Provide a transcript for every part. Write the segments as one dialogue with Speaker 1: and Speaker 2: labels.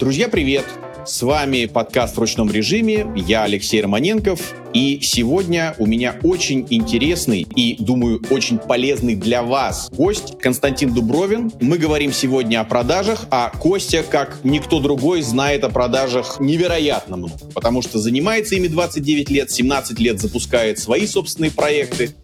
Speaker 1: Друзья, привет! С вами подкаст в ручном режиме. Я Алексей Романенков. И сегодня у меня очень интересный и, думаю, очень полезный для вас гость Константин Дубровин. Мы говорим сегодня о продажах, а Костя, как никто другой, знает о продажах невероятно много, потому что занимается ими 29 лет, 17 лет запускает свои собственные проекты.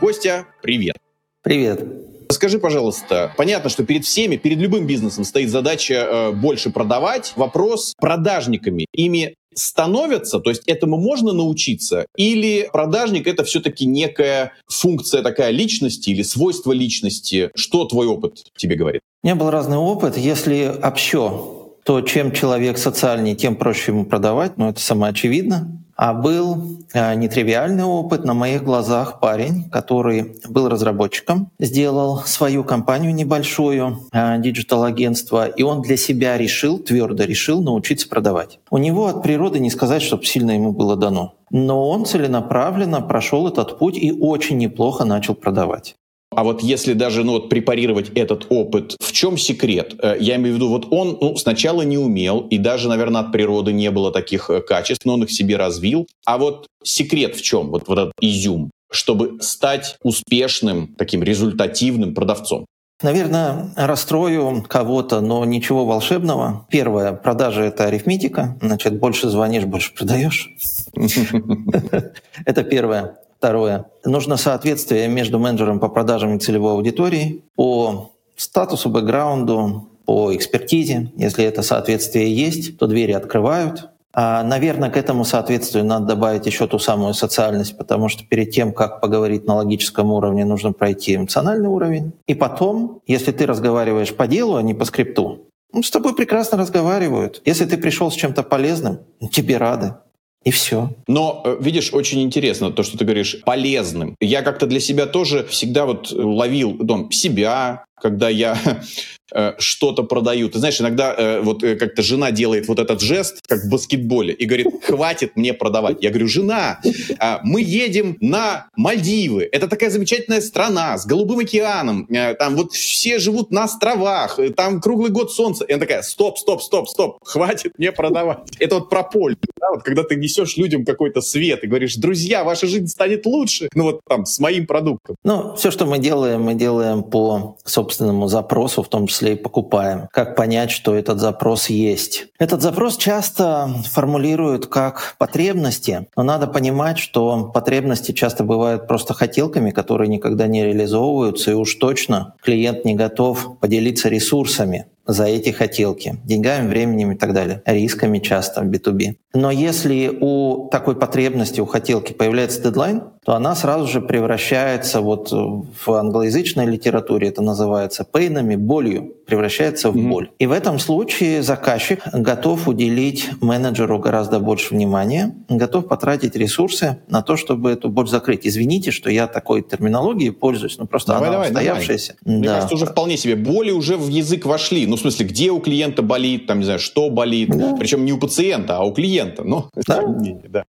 Speaker 1: Костя, привет.
Speaker 2: Привет.
Speaker 1: Скажи, пожалуйста, понятно, что перед всеми, перед любым бизнесом стоит задача э, больше продавать. Вопрос продажниками. Ими становятся, то есть этому можно научиться, или продажник это все-таки некая функция такая личности или свойство личности? Что твой опыт тебе говорит?
Speaker 2: У меня был разный опыт. Если общо, то чем человек социальнее, тем проще ему продавать, но это самоочевидно. А был э, нетривиальный опыт на моих глазах парень, который был разработчиком, сделал свою компанию небольшую, э, digital-агентство, и он для себя решил, твердо решил научиться продавать. У него от природы не сказать, чтобы сильно ему было дано. Но он целенаправленно прошел этот путь и очень неплохо начал продавать.
Speaker 1: А вот если даже ну, вот, препарировать этот опыт, в чем секрет? Э, я имею в виду, вот он ну, сначала не умел, и даже, наверное, от природы не было таких э, качеств, но он их себе развил. А вот секрет в чем? Вот, вот этот изюм, чтобы стать успешным, таким результативным продавцом.
Speaker 2: Наверное, расстрою кого-то, но ничего волшебного. Первое, продажа — это арифметика. Значит, больше звонишь, больше продаешь. Это первое. Второе. Нужно соответствие между менеджером по продажам и целевой аудиторией по статусу, бэкграунду, по экспертизе. Если это соответствие есть, то двери открывают. А, наверное, к этому соответствию надо добавить еще ту самую социальность, потому что перед тем, как поговорить на логическом уровне, нужно пройти эмоциональный уровень. И потом, если ты разговариваешь по делу, а не по скрипту, ну, с тобой прекрасно разговаривают. Если ты пришел с чем-то полезным, тебе рады. И все.
Speaker 1: Но, э, видишь, очень интересно то, что ты говоришь, полезным. Я как-то для себя тоже всегда вот ловил там, себя, когда я Э, что-то продаю. Ты знаешь, иногда э, вот э, как-то жена делает вот этот жест, как в баскетболе, и говорит, хватит мне продавать. Я говорю, жена, э, мы едем на Мальдивы. Это такая замечательная страна с голубым океаном. Э, там вот все живут на островах, э, там круглый год солнце. И она такая, стоп, стоп, стоп, стоп, хватит мне продавать. Это вот про поле. Да? Вот когда ты несешь людям какой-то свет и говоришь, друзья, ваша жизнь станет лучше. Ну вот там с моим продуктом.
Speaker 2: Ну, все, что мы делаем, мы делаем по собственному запросу, в том числе и покупаем. Как понять, что этот запрос есть? Этот запрос часто формулируют как потребности, но надо понимать, что потребности часто бывают просто хотелками, которые никогда не реализовываются, и уж точно клиент не готов поделиться ресурсами за эти хотелки, деньгами, временем и так далее, рисками часто в B2B. Но если у такой потребности, у хотелки появляется дедлайн, то она сразу же превращается вот в англоязычной литературе, это называется пейнами, болью, превращается в mm-hmm. боль. И в этом случае заказчик готов уделить менеджеру гораздо больше внимания, готов потратить ресурсы на то, чтобы эту боль закрыть. Извините, что я такой терминологией пользуюсь, но просто давай, она давай, устоявшаяся.
Speaker 1: Давай. Мне да. кажется, уже вполне себе. Боли уже в язык вошли. Ну, в смысле, где у клиента болит, там, не знаю, что болит. Да. Причем не у пациента, а у клиента. Ну,
Speaker 2: да. да.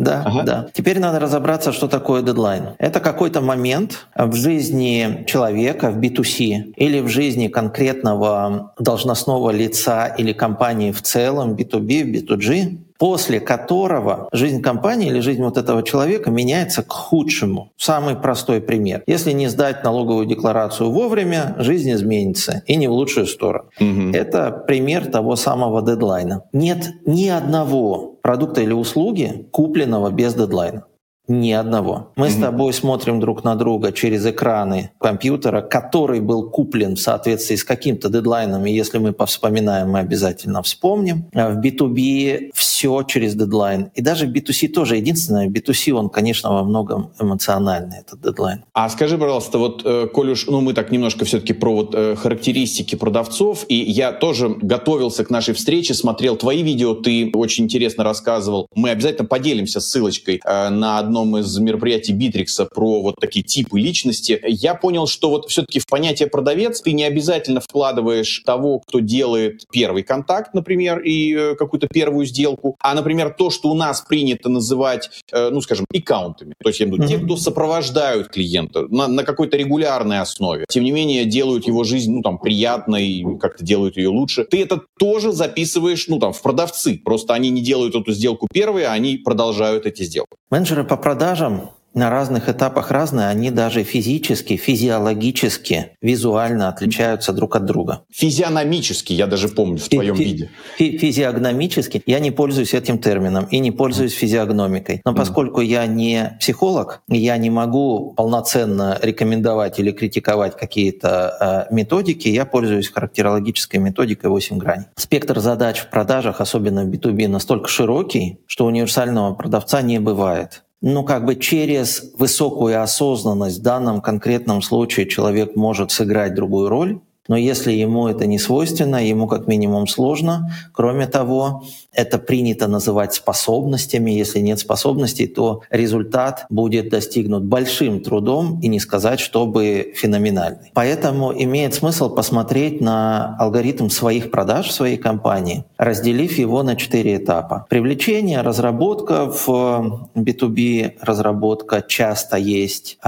Speaker 2: Да, ага. да. Теперь надо разобраться, что такое дедлайн. Это какой-то момент в жизни человека в B2C или в жизни конкретного должностного лица или компании в целом, B2B, B2G, после которого жизнь компании или жизнь вот этого человека меняется к худшему. Самый простой пример. Если не сдать налоговую декларацию вовремя, жизнь изменится и не в лучшую сторону. Угу. Это пример того самого дедлайна. Нет ни одного продукта или услуги, купленного без дедлайна. Ни одного. Мы mm-hmm. с тобой смотрим друг на друга через экраны компьютера, который был куплен в соответствии с каким-то дедлайном, и если мы повспоминаем, мы обязательно вспомним. А в B2B все через дедлайн. И даже в B2C тоже. Единственное, в B2C он, конечно, во многом эмоциональный, этот дедлайн.
Speaker 1: А скажи, пожалуйста, вот, э, коль уж, ну, мы так немножко все-таки про вот э, характеристики продавцов, и я тоже готовился к нашей встрече, смотрел твои видео, ты очень интересно рассказывал. Мы обязательно поделимся ссылочкой э, на одно одном из мероприятий Битрикса про вот такие типы личности, я понял, что вот все-таки в понятие продавец ты не обязательно вкладываешь того, кто делает первый контакт, например, и э, какую-то первую сделку, а, например, то, что у нас принято называть, э, ну, скажем, аккаунтами. То есть, я имею в виду, те, кто сопровождают клиента на, на какой-то регулярной основе. Тем не менее, делают его жизнь, ну, там, приятной, как-то делают ее лучше. Ты это тоже записываешь, ну, там, в продавцы. Просто они не делают эту сделку первые, а они продолжают эти сделки.
Speaker 2: Менеджеры по продажам на разных этапах разные, они даже физически, физиологически, визуально отличаются друг от друга.
Speaker 1: Физиономически, я даже помню в твоем фи- виде.
Speaker 2: Фи- физиогномически, я не пользуюсь этим термином и не пользуюсь физиогномикой. Но поскольку я не психолог, я не могу полноценно рекомендовать или критиковать какие-то э, методики, я пользуюсь характерологической методикой 8 граней. Спектр задач в продажах, особенно в B2B, настолько широкий, что универсального продавца не бывает ну, как бы через высокую осознанность в данном конкретном случае человек может сыграть другую роль, но если ему это не свойственно, ему как минимум сложно. Кроме того, это принято называть способностями. Если нет способностей, то результат будет достигнут большим трудом и не сказать, чтобы феноменальный. Поэтому имеет смысл посмотреть на алгоритм своих продаж в своей компании, разделив его на четыре этапа. Привлечение, разработка в B2B, разработка часто есть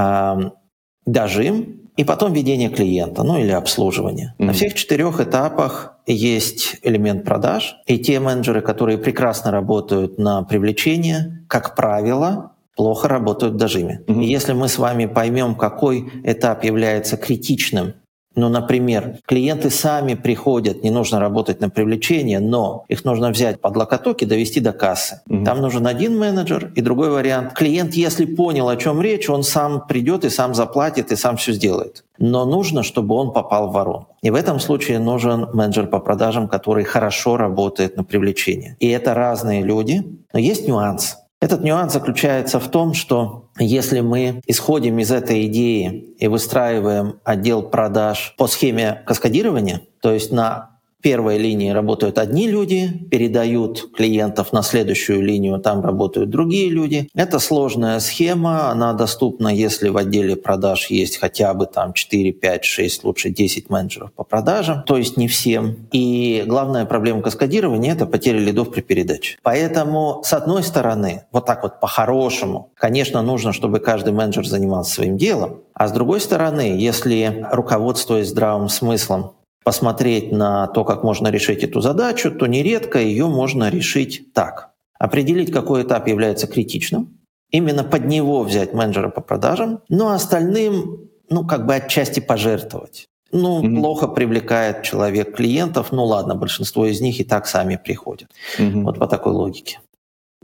Speaker 2: дожим, и потом ведение клиента, ну или обслуживание. Mm-hmm. На всех четырех этапах есть элемент продаж, и те менеджеры, которые прекрасно работают на привлечение, как правило, плохо работают в дожиме. Mm-hmm. И если мы с вами поймем, какой этап является критичным ну, например, клиенты сами приходят, не нужно работать на привлечение, но их нужно взять под локоток и довести до кассы. Угу. Там нужен один менеджер и другой вариант. Клиент, если понял, о чем речь, он сам придет и сам заплатит и сам все сделает. Но нужно, чтобы он попал в воронку. И в этом случае нужен менеджер по продажам, который хорошо работает на привлечение. И это разные люди, но есть нюанс. Этот нюанс заключается в том, что если мы исходим из этой идеи и выстраиваем отдел продаж по схеме каскадирования, то есть на первой линии работают одни люди, передают клиентов на следующую линию, там работают другие люди. Это сложная схема, она доступна, если в отделе продаж есть хотя бы там 4, 5, 6, лучше 10 менеджеров по продажам, то есть не всем. И главная проблема каскадирования — это потеря лидов при передаче. Поэтому, с одной стороны, вот так вот по-хорошему, конечно, нужно, чтобы каждый менеджер занимался своим делом, а с другой стороны, если руководствуясь здравым смыслом посмотреть на то, как можно решить эту задачу, то нередко ее можно решить так. Определить, какой этап является критичным, именно под него взять менеджера по продажам, но остальным, ну, как бы отчасти пожертвовать. Ну, mm-hmm. плохо привлекает человек клиентов, ну ладно, большинство из них и так сами приходят. Mm-hmm. Вот по такой логике.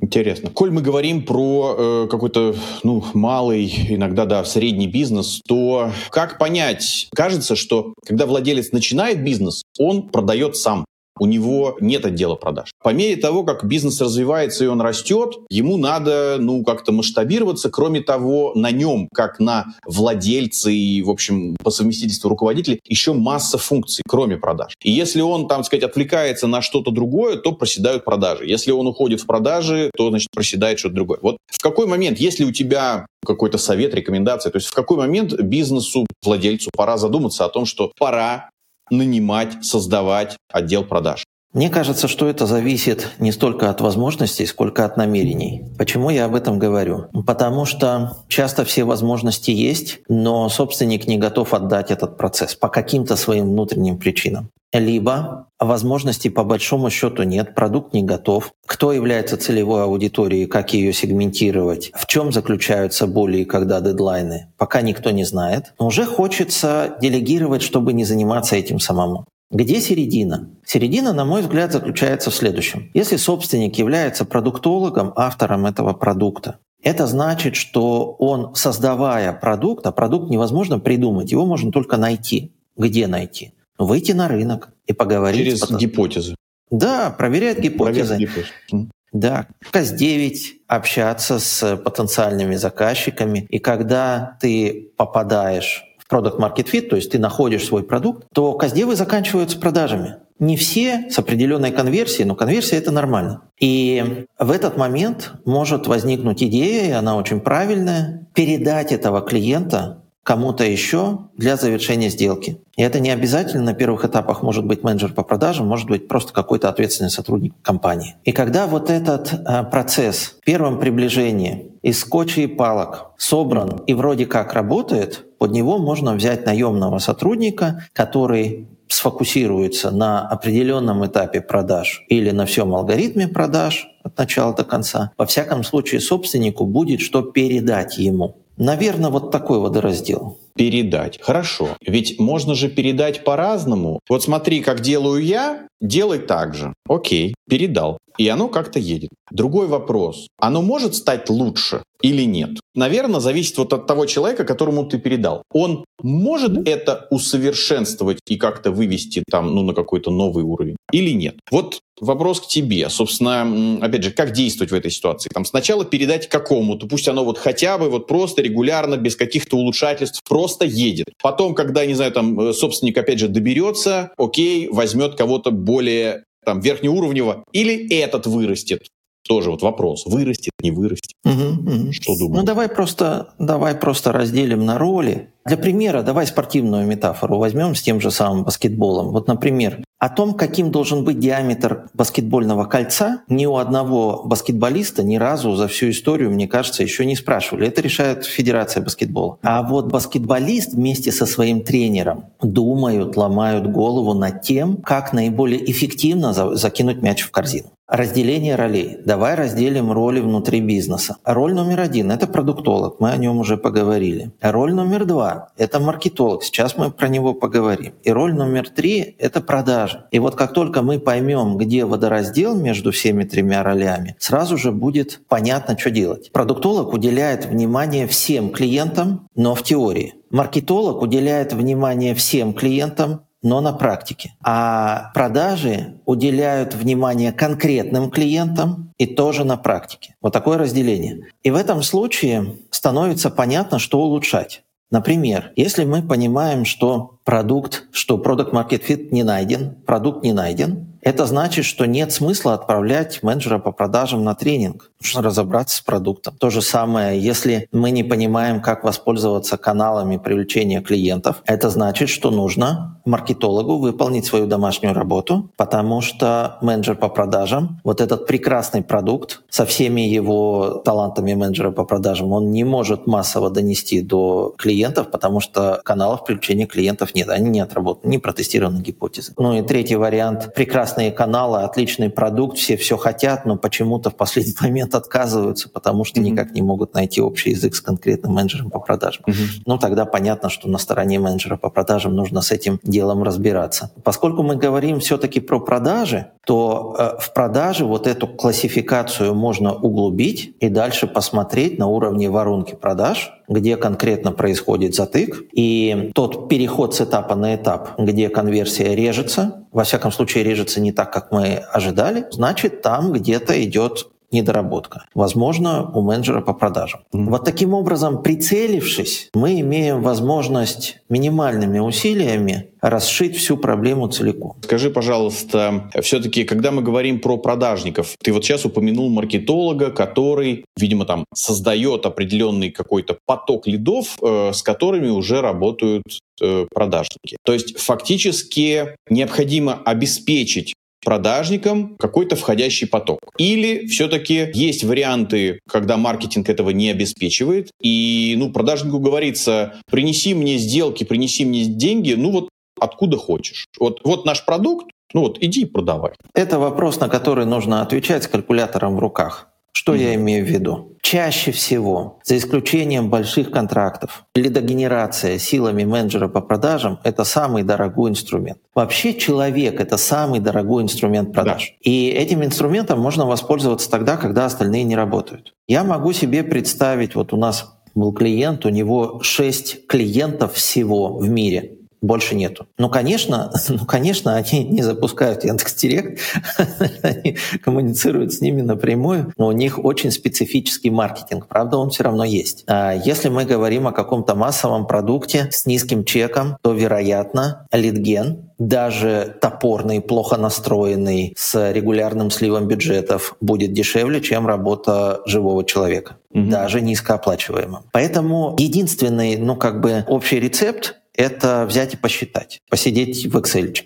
Speaker 1: Интересно. Коль мы говорим про э, какой-то ну, малый, иногда да, средний бизнес, то как понять? Кажется, что когда владелец начинает бизнес, он продает сам у него нет отдела продаж. По мере того, как бизнес развивается и он растет, ему надо, ну, как-то масштабироваться. Кроме того, на нем, как на владельце и, в общем, по совместительству руководителя, еще масса функций, кроме продаж. И если он, там, сказать, отвлекается на что-то другое, то проседают продажи. Если он уходит в продажи, то, значит, проседает что-то другое. Вот в какой момент, если у тебя какой-то совет, рекомендация, то есть в какой момент бизнесу, владельцу пора задуматься о том, что пора нанимать, создавать отдел продаж?
Speaker 2: Мне кажется, что это зависит не столько от возможностей, сколько от намерений. Почему я об этом говорю? Потому что часто все возможности есть, но собственник не готов отдать этот процесс по каким-то своим внутренним причинам. Либо возможностей по большому счету нет, продукт не готов. Кто является целевой аудиторией, как ее сегментировать, в чем заключаются боли и когда дедлайны, пока никто не знает. Но уже хочется делегировать, чтобы не заниматься этим самому. Где середина? Середина, на мой взгляд, заключается в следующем. Если собственник является продуктологом, автором этого продукта, это значит, что он, создавая продукт, а продукт невозможно придумать, его можно только найти. Где найти? Выйти на рынок и поговорить.
Speaker 1: Через потом. гипотезы.
Speaker 2: Да, проверять гипотезы. Проверять гипотезы. Да, КАЗ-9, общаться с потенциальными заказчиками. И когда ты попадаешь Product Market Fit, то есть ты находишь свой продукт, то каздевы заканчиваются продажами. Не все с определенной конверсией, но конверсия это нормально. И в этот момент может возникнуть идея, и она очень правильная, передать этого клиента кому-то еще для завершения сделки. И это не обязательно на первых этапах может быть менеджер по продажам, может быть просто какой-то ответственный сотрудник компании. И когда вот этот э, процесс в первом приближении из скотча и палок собран и вроде как работает, под него можно взять наемного сотрудника, который сфокусируется на определенном этапе продаж или на всем алгоритме продаж от начала до конца, во всяком случае собственнику будет что передать ему. Наверное, вот такой водораздел.
Speaker 1: Передать. Хорошо. Ведь можно же передать по-разному. Вот смотри, как делаю я, делай так же. Окей, передал. И оно как-то едет. Другой вопрос. Оно может стать лучше или нет? Наверное, зависит вот от того человека, которому ты передал. Он может это усовершенствовать и как-то вывести там, ну, на какой-то новый уровень или нет? Вот вопрос к тебе. Собственно, опять же, как действовать в этой ситуации? Там сначала передать какому-то, пусть оно вот хотя бы вот просто регулярно, без каких-то улучшательств, просто едет. Потом, когда, не знаю, там э, собственник опять же доберется, окей, возьмет кого-то более там верхнеуровнево, или этот вырастет. Тоже вот вопрос, вырастет, не вырастет. Угу,
Speaker 2: угу. Что думаешь? Ну давай просто, давай просто разделим на роли. Для примера давай спортивную метафору возьмем с тем же самым баскетболом. Вот, например, о том, каким должен быть диаметр баскетбольного кольца, ни у одного баскетболиста ни разу за всю историю, мне кажется, еще не спрашивали. Это решает Федерация баскетбола. А вот баскетболист вместе со своим тренером думают, ломают голову над тем, как наиболее эффективно закинуть мяч в корзину. Разделение ролей. Давай разделим роли внутри бизнеса. Роль номер один – это продуктолог, мы о нем уже поговорили. Роль номер два – это маркетолог, сейчас мы про него поговорим. И роль номер три – это продажи. И вот как только мы поймем, где водораздел между всеми тремя ролями, сразу же будет понятно, что делать. Продуктолог уделяет внимание всем клиентам, но в теории. Маркетолог уделяет внимание всем клиентам, но на практике. А продажи уделяют внимание конкретным клиентам и тоже на практике. Вот такое разделение. И в этом случае становится понятно, что улучшать. Например, если мы понимаем, что продукт, что продукт market fit не найден, продукт не найден, это значит, что нет смысла отправлять менеджера по продажам на тренинг. Нужно разобраться с продуктом. То же самое, если мы не понимаем, как воспользоваться каналами привлечения клиентов, это значит, что нужно маркетологу выполнить свою домашнюю работу, потому что менеджер по продажам, вот этот прекрасный продукт со всеми его талантами менеджера по продажам, он не может массово донести до клиентов, потому что каналов привлечения клиентов нет, они не отработаны, не протестированы гипотезы. Ну и третий вариант. Прекрасные каналы, отличный продукт, все все хотят, но почему-то в последний момент отказываются, потому что mm-hmm. никак не могут найти общий язык с конкретным менеджером по продажам. Mm-hmm. Ну тогда понятно, что на стороне менеджера по продажам нужно с этим делом разбираться. Поскольку мы говорим все-таки про продажи, то э, в продаже вот эту классификацию можно углубить и дальше посмотреть на уровне воронки продаж, где конкретно происходит затык, и тот переход с этапа на этап, где конверсия режется, во всяком случае режется не так, как мы ожидали, значит там где-то идет недоработка. Возможно, у менеджера по продажам. Mm-hmm. Вот таким образом, прицелившись, мы имеем возможность минимальными усилиями расшить всю проблему целиком.
Speaker 1: Скажи, пожалуйста, все-таки, когда мы говорим про продажников, ты вот сейчас упомянул маркетолога, который, видимо, там создает определенный какой-то поток лидов, э, с которыми уже работают э, продажники. То есть фактически необходимо обеспечить продажникам какой-то входящий поток. Или все-таки есть варианты, когда маркетинг этого не обеспечивает, и ну, продажнику говорится, принеси мне сделки, принеси мне деньги, ну вот откуда хочешь. Вот, вот наш продукт, ну вот иди продавай.
Speaker 2: Это вопрос, на который нужно отвечать с калькулятором в руках. Что mm-hmm. я имею в виду? Чаще всего, за исключением больших контрактов, лидогенерация силами менеджера по продажам — это самый дорогой инструмент. Вообще человек — это самый дорогой инструмент продаж. Да. И этим инструментом можно воспользоваться тогда, когда остальные не работают. Я могу себе представить, вот у нас был клиент, у него 6 клиентов всего в мире. Больше нету. Ну, конечно, ну, конечно, они не запускают Яндекс.Директ, они коммуницируют с ними напрямую, но у них очень специфический маркетинг, правда, он все равно есть. А если мы говорим о каком-то массовом продукте с низким чеком, то, вероятно, литген, даже топорный, плохо настроенный, с регулярным сливом бюджетов, будет дешевле, чем работа живого человека, угу. даже низкооплачиваемым. Поэтому единственный, ну, как бы общий рецепт это взять и посчитать, посидеть в Excel.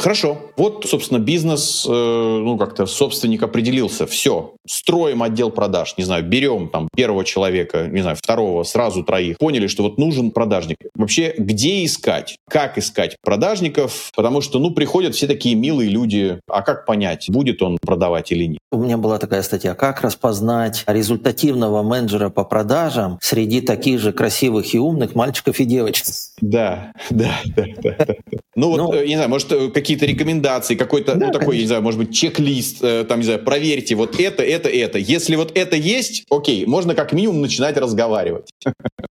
Speaker 1: Хорошо. Вот, собственно, бизнес, э, ну, как-то собственник определился. Все. Строим отдел продаж. Не знаю, берем там первого человека, не знаю, второго, сразу троих. Поняли, что вот нужен продажник. Вообще, где искать? Как искать продажников? Потому что, ну, приходят все такие милые люди. А как понять, будет он продавать или нет?
Speaker 2: У меня была такая статья, как распознать результативного менеджера по продажам среди таких же красивых и умных мальчиков и девочек.
Speaker 1: Да, да, да, да. Ну вот, ну, э, не знаю, может, э, какие-то рекомендации, какой-то, да, ну такой, конечно. не знаю, может быть, чек-лист, э, там, не знаю, проверьте вот это, это, это. Если вот это есть, окей, можно как минимум начинать разговаривать.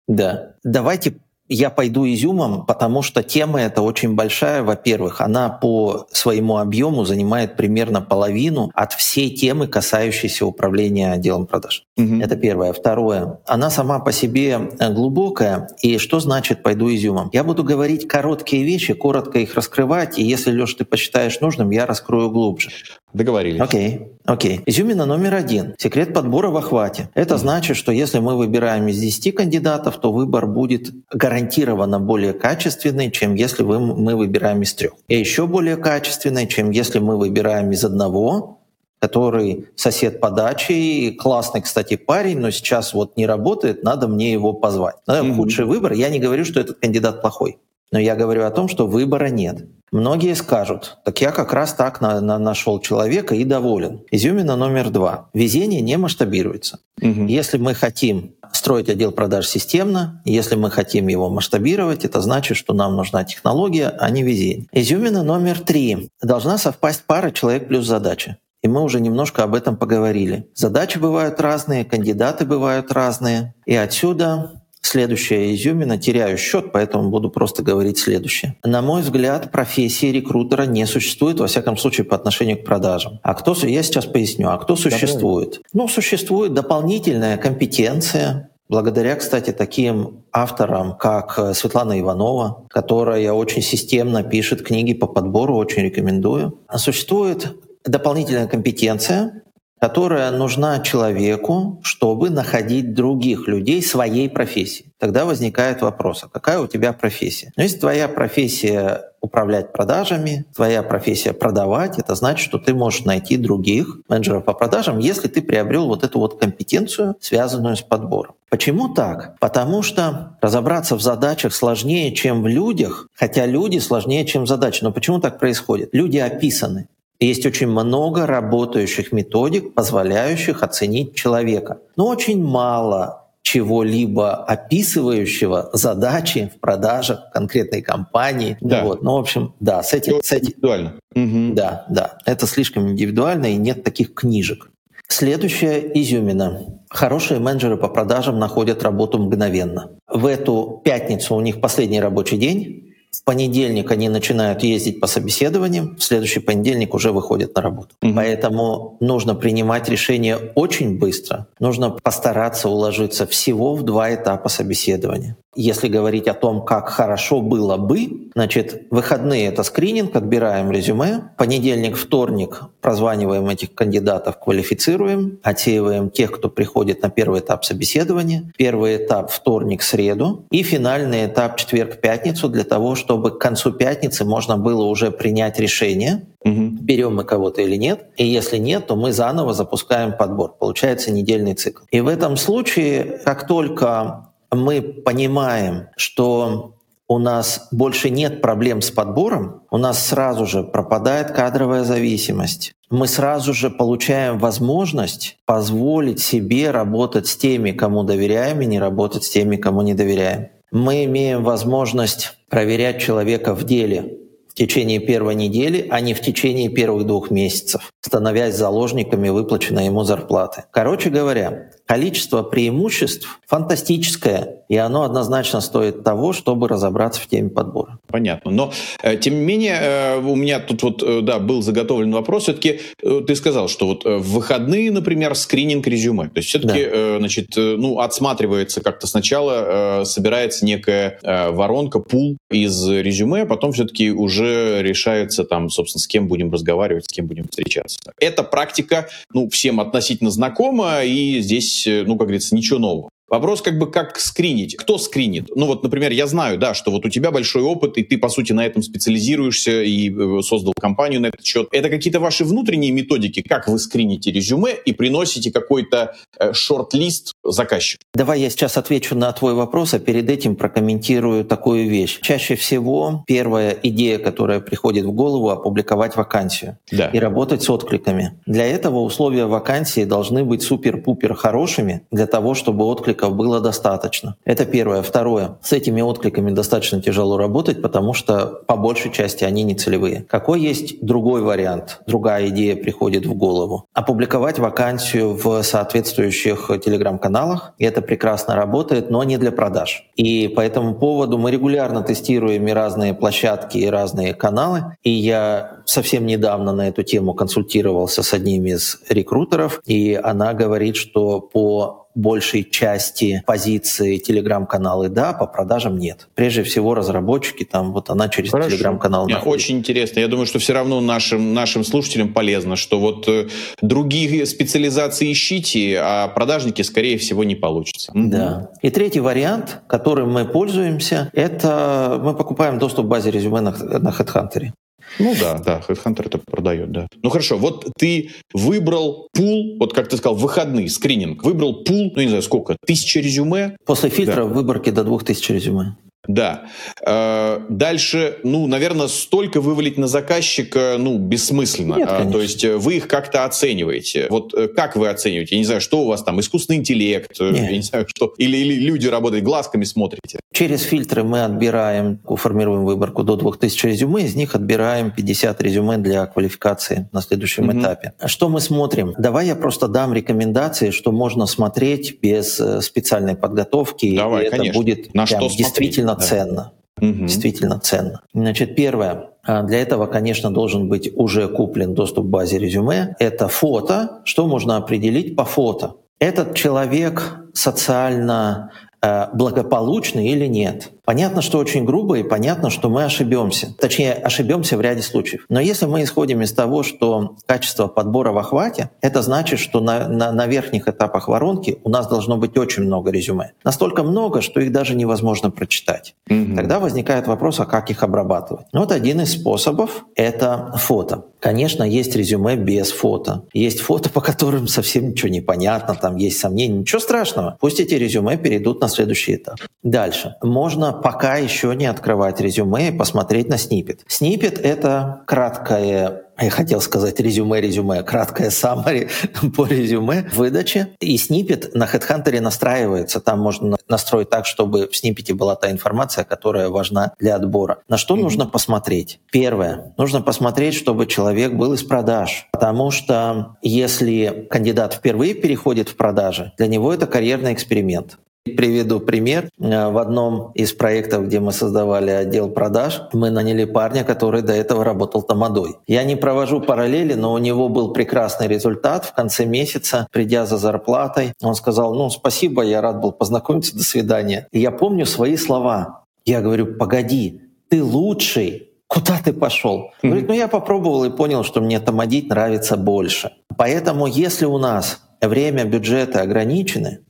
Speaker 2: Да. Давайте я пойду изюмом, потому что тема эта очень большая. Во-первых, она по своему объему занимает примерно половину от всей темы, касающейся управления отделом продаж. Угу. Это первое. Второе, она сама по себе э, глубокая. И что значит «пойду изюмом»? Я буду говорить короткие вещи, коротко их раскрывать, и если, Леш, ты посчитаешь нужным, я раскрою глубже.
Speaker 1: Договорились.
Speaker 2: Окей, окей. Изюмина номер один. Секрет подбора в охвате. Это значит, что если мы выбираем из 10 кандидатов, то выбор будет гарантированно более качественный, чем если мы выбираем из трех. И еще более качественный, чем если мы выбираем из одного, который сосед по даче, классный, кстати, парень, но сейчас вот не работает, надо мне его позвать. Mm-hmm. Худший выбор. Я не говорю, что этот кандидат плохой, но я говорю о том, что выбора нет. Многие скажут, так я как раз так на, на, нашел человека и доволен. Изюмина номер два. Везение не масштабируется. Угу. Если мы хотим строить отдел продаж системно, если мы хотим его масштабировать, это значит, что нам нужна технология, а не везение. Изюмина номер три. Должна совпасть пара человек плюс задача. И мы уже немножко об этом поговорили. Задачи бывают разные, кандидаты бывают разные. И отсюда Следующая изюмина, теряю счет, поэтому буду просто говорить следующее. На мой взгляд, профессии рекрутера не существует, во всяком случае, по отношению к продажам. А кто, я сейчас поясню, а кто существует? Ну, существует дополнительная компетенция, Благодаря, кстати, таким авторам, как Светлана Иванова, которая очень системно пишет книги по подбору, очень рекомендую. Существует дополнительная компетенция, которая нужна человеку, чтобы находить других людей своей профессии. Тогда возникает вопрос, а какая у тебя профессия? Но если твоя профессия управлять продажами, твоя профессия продавать, это значит, что ты можешь найти других менеджеров по продажам, если ты приобрел вот эту вот компетенцию, связанную с подбором. Почему так? Потому что разобраться в задачах сложнее, чем в людях, хотя люди сложнее, чем задачи. Но почему так происходит? Люди описаны. Есть очень много работающих методик, позволяющих оценить человека. Но очень мало чего-либо описывающего задачи в продажах конкретной компании. Да. Вот. Ну, в общем, да, с этим... С этим индивидуально. Угу. Да, да. Это слишком индивидуально, и нет таких книжек. Следующая изюмина. Хорошие менеджеры по продажам находят работу мгновенно. В эту пятницу у них последний рабочий день, в понедельник они начинают ездить по собеседованиям, в следующий понедельник уже выходят на работу. Угу. Поэтому нужно принимать решение очень быстро. Нужно постараться уложиться всего в два этапа собеседования. Если говорить о том, как хорошо было бы, значит, выходные — это скрининг, отбираем резюме. Понедельник, вторник прозваниваем этих кандидатов, квалифицируем, отсеиваем тех, кто приходит на первый этап собеседования. Первый этап — вторник, среду. И финальный этап — четверг, пятницу, для того, чтобы к концу пятницы можно было уже принять решение, угу. берем мы кого-то или нет. И если нет, то мы заново запускаем подбор. Получается недельный цикл. И в этом случае, как только мы понимаем, что у нас больше нет проблем с подбором, у нас сразу же пропадает кадровая зависимость. Мы сразу же получаем возможность позволить себе работать с теми, кому доверяем, и не работать с теми, кому не доверяем. Мы имеем возможность проверять человека в деле, в течение первой недели, а не в течение первых двух месяцев, становясь заложниками выплаченной ему зарплаты. Короче говоря, количество преимуществ фантастическое, и оно однозначно стоит того, чтобы разобраться в теме подбора.
Speaker 1: Понятно. Но, э, тем не менее, э, у меня тут вот, э, да, был заготовлен вопрос. Все-таки ты сказал, что вот в выходные, например, скрининг резюме. То есть все-таки, да. значит, ну, отсматривается как-то сначала, собирается некая воронка, пул из резюме, а потом все-таки уже решается там, собственно, с кем будем разговаривать, с кем будем встречаться. Эта практика, ну, всем относительно знакома, и здесь, ну, как говорится, ничего нового. Вопрос как бы как скринить. Кто скринит? Ну вот, например, я знаю, да, что вот у тебя большой опыт, и ты, по сути, на этом специализируешься и э, создал компанию на этот счет. Это какие-то ваши внутренние методики, как вы скрините резюме и приносите какой-то э, шорт-лист заказчику?
Speaker 2: Давай я сейчас отвечу на твой вопрос, а перед этим прокомментирую такую вещь. Чаще всего первая идея, которая приходит в голову, опубликовать вакансию да. и работать с откликами. Для этого условия вакансии должны быть супер-пупер хорошими для того, чтобы отклик откликов было достаточно. Это первое. Второе. С этими откликами достаточно тяжело работать, потому что по большей части они не целевые. Какой есть другой вариант? Другая идея приходит в голову. Опубликовать вакансию в соответствующих телеграм-каналах. Это прекрасно работает, но не для продаж. И по этому поводу мы регулярно тестируем и разные площадки, и разные каналы. И я совсем недавно на эту тему консультировался с одним из рекрутеров, и она говорит, что по большей части позиции телеграм-каналы да, по продажам нет. Прежде всего разработчики, там вот она через телеграм-канал
Speaker 1: Очень интересно. Я думаю, что все равно нашим, нашим слушателям полезно, что вот э, другие специализации ищите, а продажники, скорее всего, не получится.
Speaker 2: Да. И третий вариант, которым мы пользуемся, это мы покупаем доступ к базе резюме на, на HeadHunter.
Speaker 1: Ну да, да, HeadHunter это продает, да. Ну хорошо, вот ты выбрал пул, вот как ты сказал, выходный, скрининг, выбрал пул, ну не знаю сколько, тысяча резюме?
Speaker 2: После фильтра да. выборки до двух тысяч резюме.
Speaker 1: Да. Э, дальше, ну, наверное, столько вывалить на заказчика, ну, бессмысленно. Нет, а, То есть э, вы их как-то оцениваете. Вот э, как вы оцениваете? Я не знаю, что у вас там, искусственный интеллект, Нет. я не знаю, что. Или, или люди работают, глазками смотрите.
Speaker 2: Через фильтры мы отбираем, формируем выборку до 2000 резюме, из них отбираем 50 резюме для квалификации на следующем угу. этапе. Что мы смотрим? Давай я просто дам рекомендации, что можно смотреть без специальной подготовки.
Speaker 1: Давай,
Speaker 2: и
Speaker 1: конечно.
Speaker 2: это будет на что действительно действительно ценно. Угу. Действительно ценно. Значит, первое. А, для этого, конечно, должен быть уже куплен доступ к базе резюме. Это фото. Что можно определить по фото? Этот человек социально э, благополучный или нет. Понятно, что очень грубо, и понятно, что мы ошибемся. Точнее, ошибемся в ряде случаев. Но если мы исходим из того, что качество подбора в охвате, это значит, что на, на, на верхних этапах воронки у нас должно быть очень много резюме. Настолько много, что их даже невозможно прочитать. Mm-hmm. Тогда возникает вопрос, а как их обрабатывать? Ну, вот один из способов — это фото. Конечно, есть резюме без фото. Есть фото, по которым совсем ничего не понятно, там есть сомнения. Ничего страшного. Пусть эти резюме перейдут на следующий этап. Дальше. Можно пока еще не открывать резюме и посмотреть на снипет. Снипет — это краткое я хотел сказать резюме-резюме, краткое summary по резюме выдаче. И снипет на HeadHunter настраивается. Там можно настроить так, чтобы в снипете была та информация, которая важна для отбора. На что mm-hmm. нужно посмотреть? Первое. Нужно посмотреть, чтобы человек был из продаж. Потому что если кандидат впервые переходит в продажи, для него это карьерный эксперимент. Приведу пример. Э, в одном из проектов, где мы создавали отдел продаж, мы наняли парня, который до этого работал тамадой. Я не провожу параллели, но у него был прекрасный результат. В конце месяца, придя за зарплатой, он сказал, ну, спасибо, я рад был познакомиться, до свидания. И я помню свои слова. Я говорю, погоди, ты лучший, куда ты пошел? Он говорит, ну я попробовал и понял, что мне тамадить нравится больше. Поэтому если у нас время, бюджеты ограничены,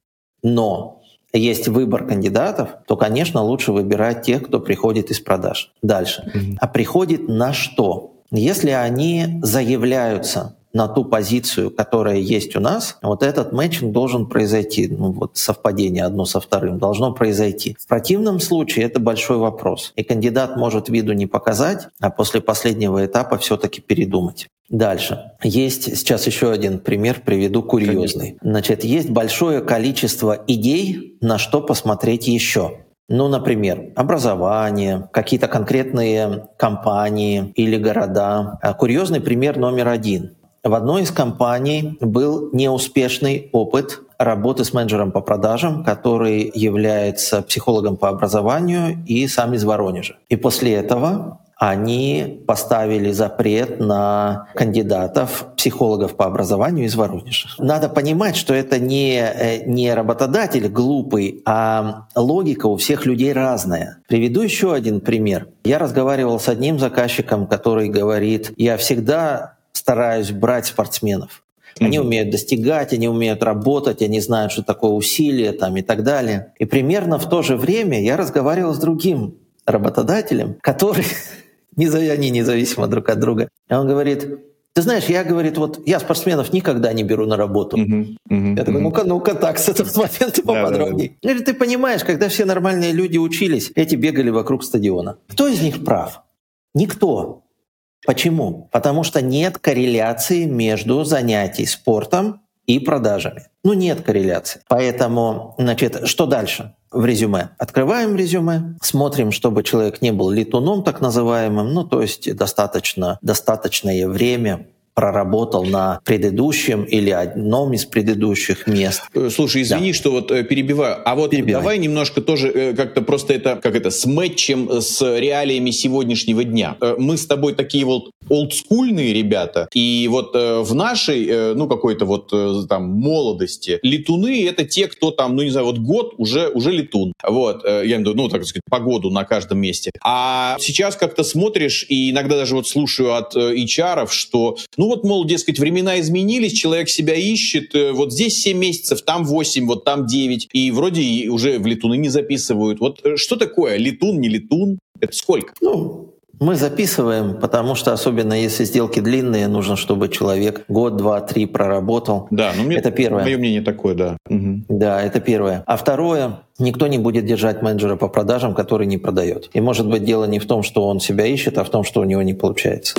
Speaker 2: но есть выбор кандидатов, то, конечно, лучше выбирать тех, кто приходит из продаж. Дальше. А приходит на что? Если они заявляются на ту позицию, которая есть у нас, вот этот мэтчинг должен произойти, ну вот совпадение одно со вторым должно произойти. В противном случае это большой вопрос, и кандидат может виду не показать, а после последнего этапа все-таки передумать. Дальше. Есть сейчас еще один пример, приведу курьезный. Конечно. Значит, есть большое количество идей, на что посмотреть еще. Ну, например, образование, какие-то конкретные компании или города. А курьезный пример номер один. В одной из компаний был неуспешный опыт работы с менеджером по продажам, который является психологом по образованию и сам из Воронежа. И после этого они поставили запрет на кандидатов, психологов по образованию из Воронежа. Надо понимать, что это не, э, не работодатель глупый, а логика у всех людей разная. Приведу еще один пример. Я разговаривал с одним заказчиком, который говорит, я всегда стараюсь брать спортсменов. Они умеют достигать, они умеют работать, они знают, что такое усилие там, и так далее. И примерно в то же время я разговаривал с другим работодателем, который они независимо друг от друга. И он говорит, ты знаешь, я, говорит, вот я спортсменов никогда не беру на работу. Uh-huh, uh-huh, я такой, ну-ка, ну-ка, так, с этого момента поподробнее. Да, да, да. ты понимаешь, когда все нормальные люди учились, эти бегали вокруг стадиона. Кто из них прав? Никто. Почему? Потому что нет корреляции между занятий спортом и продажами. Ну, нет корреляции. Поэтому, значит, что дальше? в резюме. Открываем резюме, смотрим, чтобы человек не был летуном так называемым, ну то есть достаточно, достаточное время проработал на предыдущем или одном из предыдущих мест.
Speaker 1: Э, слушай, извини, да. что вот э, перебиваю. А вот Перебивай. давай немножко тоже э, как-то просто это, как это, с мэтчем с реалиями сегодняшнего дня. Мы с тобой такие вот олдскульные ребята, и вот в нашей, ну, какой-то вот там молодости, летуны — это те, кто там, ну, не знаю, вот год уже, уже летун. Вот, я имею в виду, ну, так сказать, погоду на каждом месте. А сейчас как-то смотришь, и иногда даже вот слушаю от HR, что, ну, ну вот, мол, дескать, времена изменились, человек себя ищет, э, вот здесь 7 месяцев, там 8, вот там 9, и вроде уже в летуны не записывают. Вот э, что такое летун, не летун? Это сколько?
Speaker 2: Ну, мы записываем, потому что особенно если сделки длинные, нужно, чтобы человек год, два, три проработал.
Speaker 1: Да, ну мне, это первое. Мое мнение такое, да.
Speaker 2: Угу. Да, это первое. А второе, никто не будет держать менеджера по продажам, который не продает. И может быть дело не в том, что он себя ищет, а в том, что у него не получается.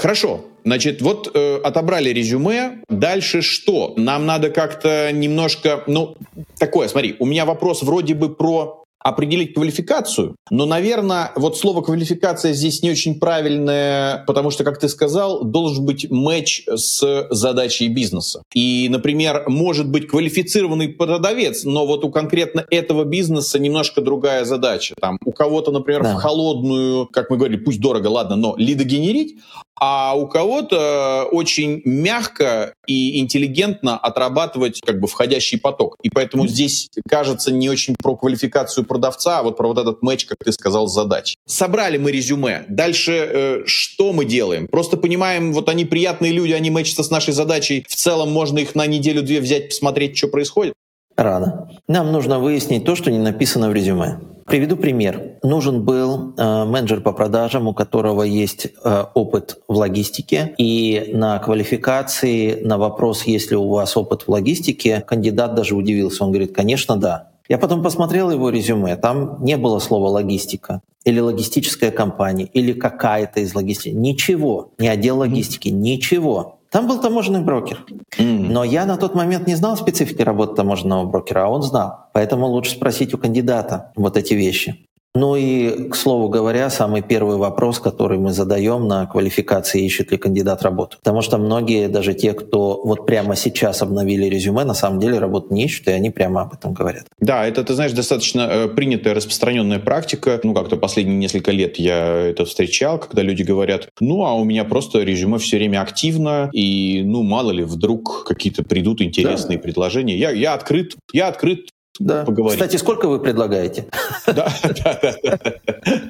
Speaker 1: Хорошо. Значит, вот э, отобрали резюме. Дальше что? Нам надо как-то немножко, ну, такое, смотри, у меня вопрос вроде бы про определить квалификацию, но, наверное, вот слово квалификация здесь не очень правильное, потому что, как ты сказал, должен быть матч с задачей бизнеса. И, например, может быть квалифицированный продавец, но вот у конкретно этого бизнеса немножко другая задача. Там у кого-то, например, да. в холодную, как мы говорили, пусть дорого, ладно, но лидогенерить, а у кого-то очень мягко и интеллигентно отрабатывать как бы входящий поток. И поэтому здесь кажется не очень про квалификацию продавца, а вот про вот этот матч, как ты сказал, задач. Собрали мы резюме. Дальше э, что мы делаем? Просто понимаем, вот они приятные люди, они мэчатся с нашей задачей. В целом можно их на неделю-две взять, посмотреть, что происходит.
Speaker 2: Рано. Нам нужно выяснить то, что не написано в резюме. Приведу пример. Нужен был э, менеджер по продажам, у которого есть э, опыт в логистике, и на квалификации, на вопрос, есть ли у вас опыт в логистике, кандидат даже удивился. Он говорит, конечно, да. Я потом посмотрел его резюме, там не было слова «логистика» или «логистическая компания» или «какая-то из логистики». Ничего. Не отдел логистики, ничего. Там был таможенный брокер. Но я на тот момент не знал специфики работы таможенного брокера, а он знал. Поэтому лучше спросить у кандидата вот эти вещи. Ну и, к слову говоря, самый первый вопрос, который мы задаем на квалификации, ищет ли кандидат работу. Потому что многие, даже те, кто вот прямо сейчас обновили резюме, на самом деле работу не ищут, и они прямо об этом говорят.
Speaker 1: Да, это, ты знаешь, достаточно э, принятая, распространенная практика. Ну, как-то последние несколько лет я это встречал, когда люди говорят, ну, а у меня просто резюме все время активно, и, ну, мало ли, вдруг какие-то придут интересные да. предложения. Я, я открыт, я открыт
Speaker 2: да. поговорить. Кстати, сколько вы предлагаете?
Speaker 1: Да, да, да,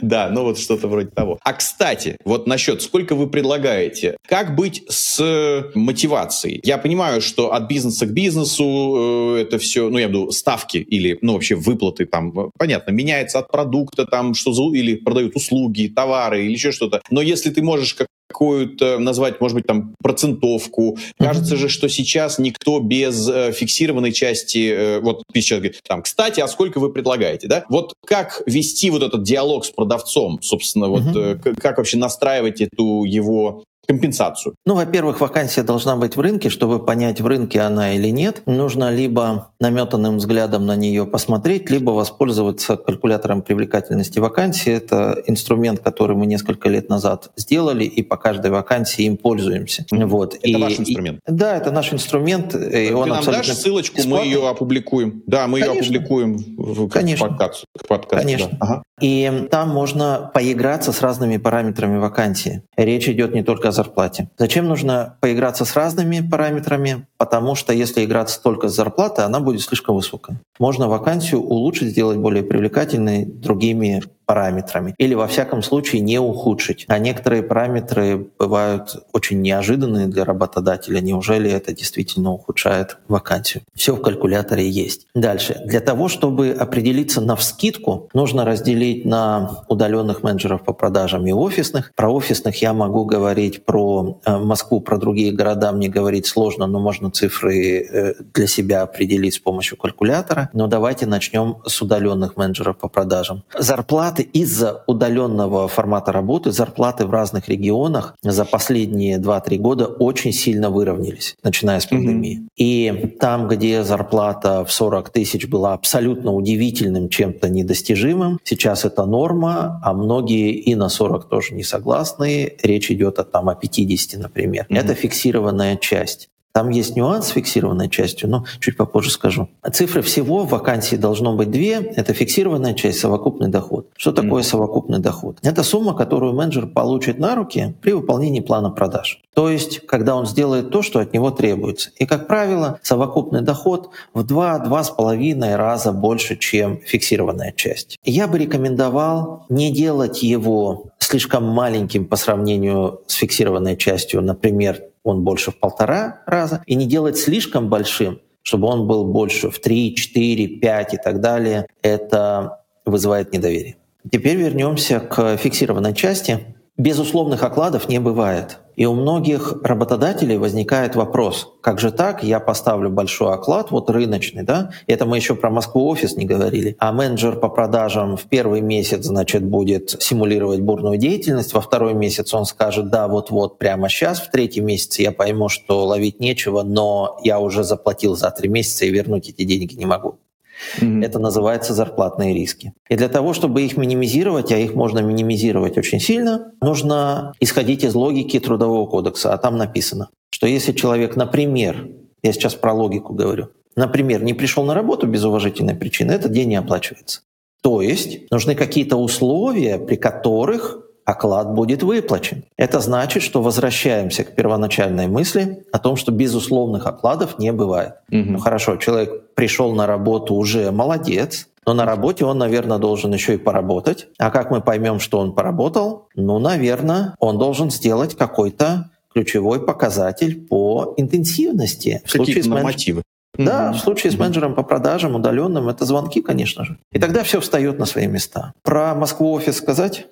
Speaker 1: да, ну вот что-то вроде того. А кстати, вот насчет, сколько вы предлагаете, как быть с мотивацией? Я понимаю, что от бизнеса к бизнесу э, это все, ну я виду ставки или, ну вообще выплаты там, понятно, меняется от продукта там, что за, или продают услуги, товары или еще что-то. Но если ты можешь как какую-то назвать, может быть, там процентовку. Mm-hmm. Кажется же, что сейчас никто без э, фиксированной части, э, вот сейчас говоришь, там, кстати, а сколько вы предлагаете, да? Вот как вести вот этот диалог с продавцом, собственно, mm-hmm. вот э, как вообще настраивать эту его компенсацию?
Speaker 2: Ну, во-первых, вакансия должна быть в рынке. Чтобы понять, в рынке она или нет, нужно либо наметанным взглядом на нее посмотреть, либо воспользоваться калькулятором привлекательности вакансии. Это инструмент, который мы несколько лет назад сделали, и по каждой вакансии им пользуемся.
Speaker 1: Mm-hmm. Вот. Это и, ваш инструмент?
Speaker 2: И, да, это наш инструмент. И
Speaker 1: Ты он нам дашь ссылочку, бесплатный. мы ее опубликуем. Да, мы Конечно. ее опубликуем в
Speaker 2: Конечно. подкаст. подкаст Конечно. Да. Ага. И там можно поиграться с разными параметрами вакансии. Речь идет не только о зарплате. Зачем нужно поиграться с разными параметрами? Потому что если играться только с зарплатой, она будет слишком высокая. Можно вакансию улучшить, сделать более привлекательной другими параметрами. Или, во всяком случае, не ухудшить. А некоторые параметры бывают очень неожиданные для работодателя. Неужели это действительно ухудшает вакансию? Все в калькуляторе есть. Дальше. Для того, чтобы определиться на вскидку, нужно разделить на удаленных менеджеров по продажам и офисных. Про офисных я могу говорить, про э, Москву, про другие города мне говорить сложно, но можно цифры э, для себя определить с помощью калькулятора. Но давайте начнем с удаленных менеджеров по продажам. Зарплаты зарплаты из-за удаленного формата работы, зарплаты в разных регионах за последние 2-3 года очень сильно выровнялись, начиная с пандемии. Mm-hmm. И там, где зарплата в 40 тысяч была абсолютно удивительным, чем-то недостижимым, сейчас это норма, а многие и на 40 тоже не согласны. Речь идет о, там, о 50, например. Mm-hmm. Это фиксированная часть. Там есть нюанс с фиксированной частью, но чуть попозже скажу. Цифры всего в вакансии должно быть две. Это фиксированная часть, совокупный доход. Что такое mm. совокупный доход? Это сумма, которую менеджер получит на руки при выполнении плана продаж. То есть, когда он сделает то, что от него требуется. И, как правило, совокупный доход в 2-2,5 раза больше, чем фиксированная часть. Я бы рекомендовал не делать его слишком маленьким по сравнению с фиксированной частью, например, он больше в полтора раза, и не делать слишком большим, чтобы он был больше в 3, 4, 5 и так далее, это вызывает недоверие. Теперь вернемся к фиксированной части. Безусловных окладов не бывает. И у многих работодателей возникает вопрос, как же так, я поставлю большой оклад, вот рыночный, да, это мы еще про Москву офис не говорили, а менеджер по продажам в первый месяц, значит, будет симулировать бурную деятельность, во второй месяц он скажет, да, вот-вот прямо сейчас, в третий месяц я пойму, что ловить нечего, но я уже заплатил за три месяца и вернуть эти деньги не могу. Mm-hmm. Это называется зарплатные риски. И для того, чтобы их минимизировать, а их можно минимизировать очень сильно, нужно исходить из логики Трудового кодекса. А там написано, что если человек, например, я сейчас про логику говорю, например, не пришел на работу без уважительной причины, этот день не оплачивается. То есть нужны какие-то условия, при которых оклад будет выплачен. Это значит, что возвращаемся к первоначальной мысли о том, что безусловных окладов не бывает. Угу. Ну хорошо, человек пришел на работу уже молодец, но на работе он, наверное, должен еще и поработать. А как мы поймем, что он поработал? Ну, наверное, он должен сделать какой-то ключевой показатель по интенсивности.
Speaker 1: Какие нормативы?
Speaker 2: Да, в случае с менеджером по продажам удаленным это звонки, конечно же. И тогда все встает на свои места. Про Москву офис сказать?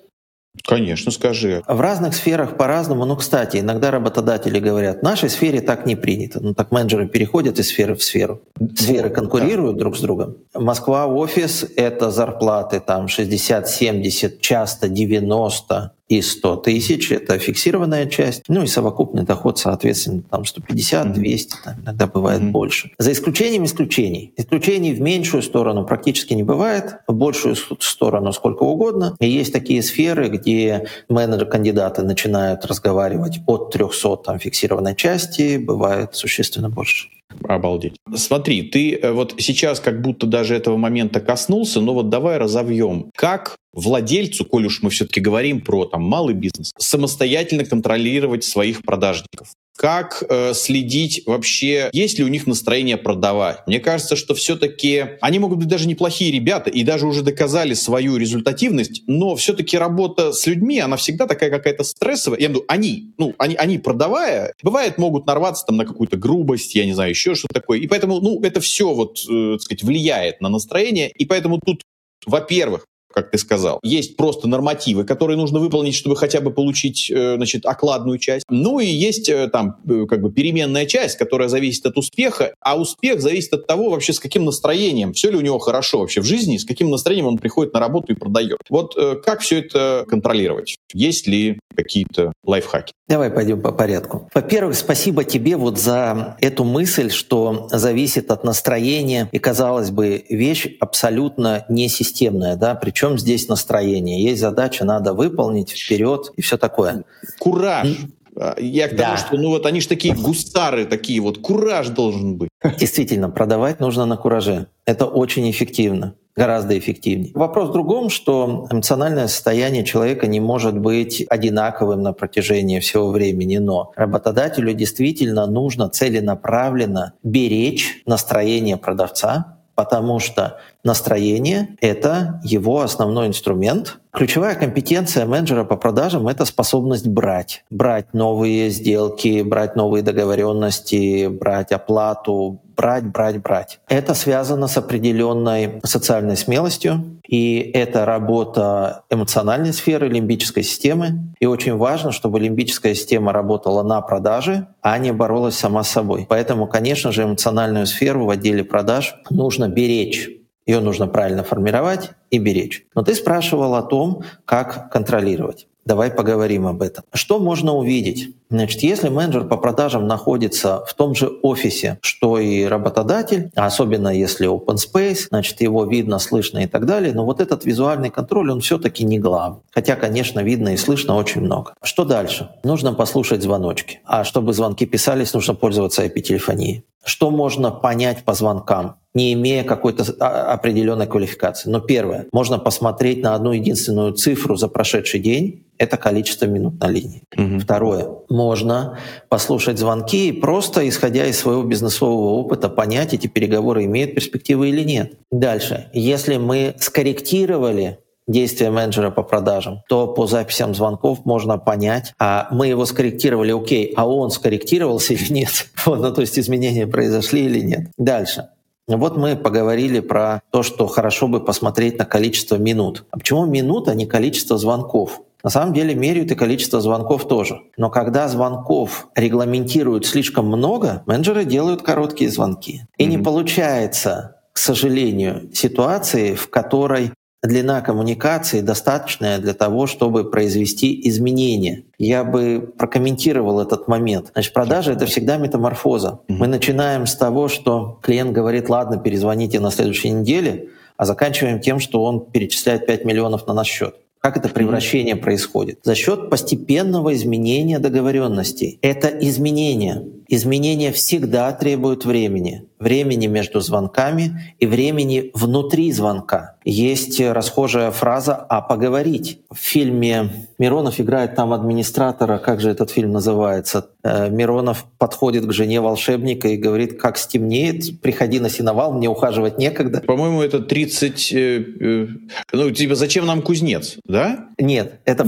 Speaker 1: Конечно, скажи.
Speaker 2: В разных сферах по-разному. Ну, кстати, иногда работодатели говорят, в нашей сфере так не принято. Ну, так менеджеры переходят из сферы в сферу. Сферы конкурируют да. друг с другом. Москва офис — это зарплаты там 60-70, часто 90 и 100 тысяч — это фиксированная часть, ну и совокупный доход, соответственно, там 150, 200, там, иногда бывает mm-hmm. больше. За исключением исключений. Исключений в меньшую сторону практически не бывает, в большую сторону сколько угодно. И есть такие сферы, где менеджер-кандидаты начинают разговаривать от 300 там, фиксированной части, бывает существенно больше.
Speaker 1: Обалдеть. Смотри, ты э, вот сейчас как будто даже этого момента коснулся, но вот давай разовьем. Как владельцу, коль уж мы все-таки говорим про там малый бизнес, самостоятельно контролировать своих продажников? как э, следить вообще, есть ли у них настроение продавать. Мне кажется, что все-таки они могут быть даже неплохие ребята и даже уже доказали свою результативность, но все-таки работа с людьми, она всегда такая какая-то стрессовая. Я виду, они, ну, они, они продавая, бывает, могут нарваться там на какую-то грубость, я не знаю, еще что-то такое. И поэтому, ну, это все вот, э, так сказать, влияет на настроение. И поэтому тут во-первых, как ты сказал. Есть просто нормативы, которые нужно выполнить, чтобы хотя бы получить, э, значит, окладную часть. Ну и есть э, там э, как бы переменная часть, которая зависит от успеха, а успех зависит от того вообще с каким настроением, все ли у него хорошо вообще в жизни, с каким настроением он приходит на работу и продает. Вот как все это контролировать? Есть ли какие-то лайфхаки?
Speaker 2: Давай пойдем по порядку. Во-первых, спасибо тебе вот за эту мысль, что зависит от настроения. И, казалось бы, вещь абсолютно несистемная. Да? Причем здесь настроение. Есть задача, надо выполнить вперед и все такое.
Speaker 1: Кураж. А, я к тому, да. что ну вот они же такие гусары, такие вот, кураж должен быть.
Speaker 2: Действительно, продавать нужно на кураже. Это очень эффективно гораздо эффективнее. Вопрос в другом, что эмоциональное состояние человека не может быть одинаковым на протяжении всего времени, но работодателю действительно нужно целенаправленно беречь настроение продавца, потому что настроение — это его основной инструмент. Ключевая компетенция менеджера по продажам — это способность брать. Брать новые сделки, брать новые договоренности, брать оплату, брать, брать, брать. Это связано с определенной социальной смелостью, и это работа эмоциональной сферы лимбической системы. И очень важно, чтобы лимбическая система работала на продаже, а не боролась сама с собой. Поэтому, конечно же, эмоциональную сферу в отделе продаж нужно беречь. Ее нужно правильно формировать и беречь. Но ты спрашивал о том, как контролировать. Давай поговорим об этом. Что можно увидеть? Значит, если менеджер по продажам находится в том же офисе, что и работодатель, особенно если open space, значит, его видно, слышно и так далее, но вот этот визуальный контроль, он все-таки не главный. Хотя, конечно, видно и слышно очень много. Что дальше? Нужно послушать звоночки. А чтобы звонки писались, нужно пользоваться IP-телефонией. Что можно понять по звонкам? не имея какой-то а, определенной квалификации. Но первое, можно посмотреть на одну единственную цифру за прошедший день, это количество минут на линии. Угу. Второе, можно послушать звонки и просто, исходя из своего бизнесового опыта, понять, эти переговоры имеют перспективы или нет. Дальше, если мы скорректировали действия менеджера по продажам, то по записям звонков можно понять, а мы его скорректировали, окей, а он скорректировался или нет. ну, то есть изменения произошли или нет. Дальше. Вот мы поговорили про то, что хорошо бы посмотреть на количество минут. А почему минут, а не количество звонков? На самом деле меряют и количество звонков тоже. Но когда звонков регламентируют слишком много, менеджеры делают короткие звонки. И mm-hmm. не получается, к сожалению, ситуации, в которой длина коммуникации достаточная для того, чтобы произвести изменения. Я бы прокомментировал этот момент. Значит, продажа — это всегда метаморфоза. Мы начинаем с того, что клиент говорит, ладно, перезвоните на следующей неделе, а заканчиваем тем, что он перечисляет 5 миллионов на наш счет. Как это превращение происходит? За счет постепенного изменения договоренностей. Это изменение. Изменения всегда требуют времени времени между звонками и времени внутри звонка. Есть расхожая фраза «а поговорить». В фильме Миронов играет там администратора, как же этот фильм называется? Э, Миронов подходит к жене волшебника и говорит, как стемнеет, приходи на сеновал, мне ухаживать некогда.
Speaker 1: По-моему, это 30... Э, э, ну, типа, зачем нам кузнец, да?
Speaker 2: Нет, это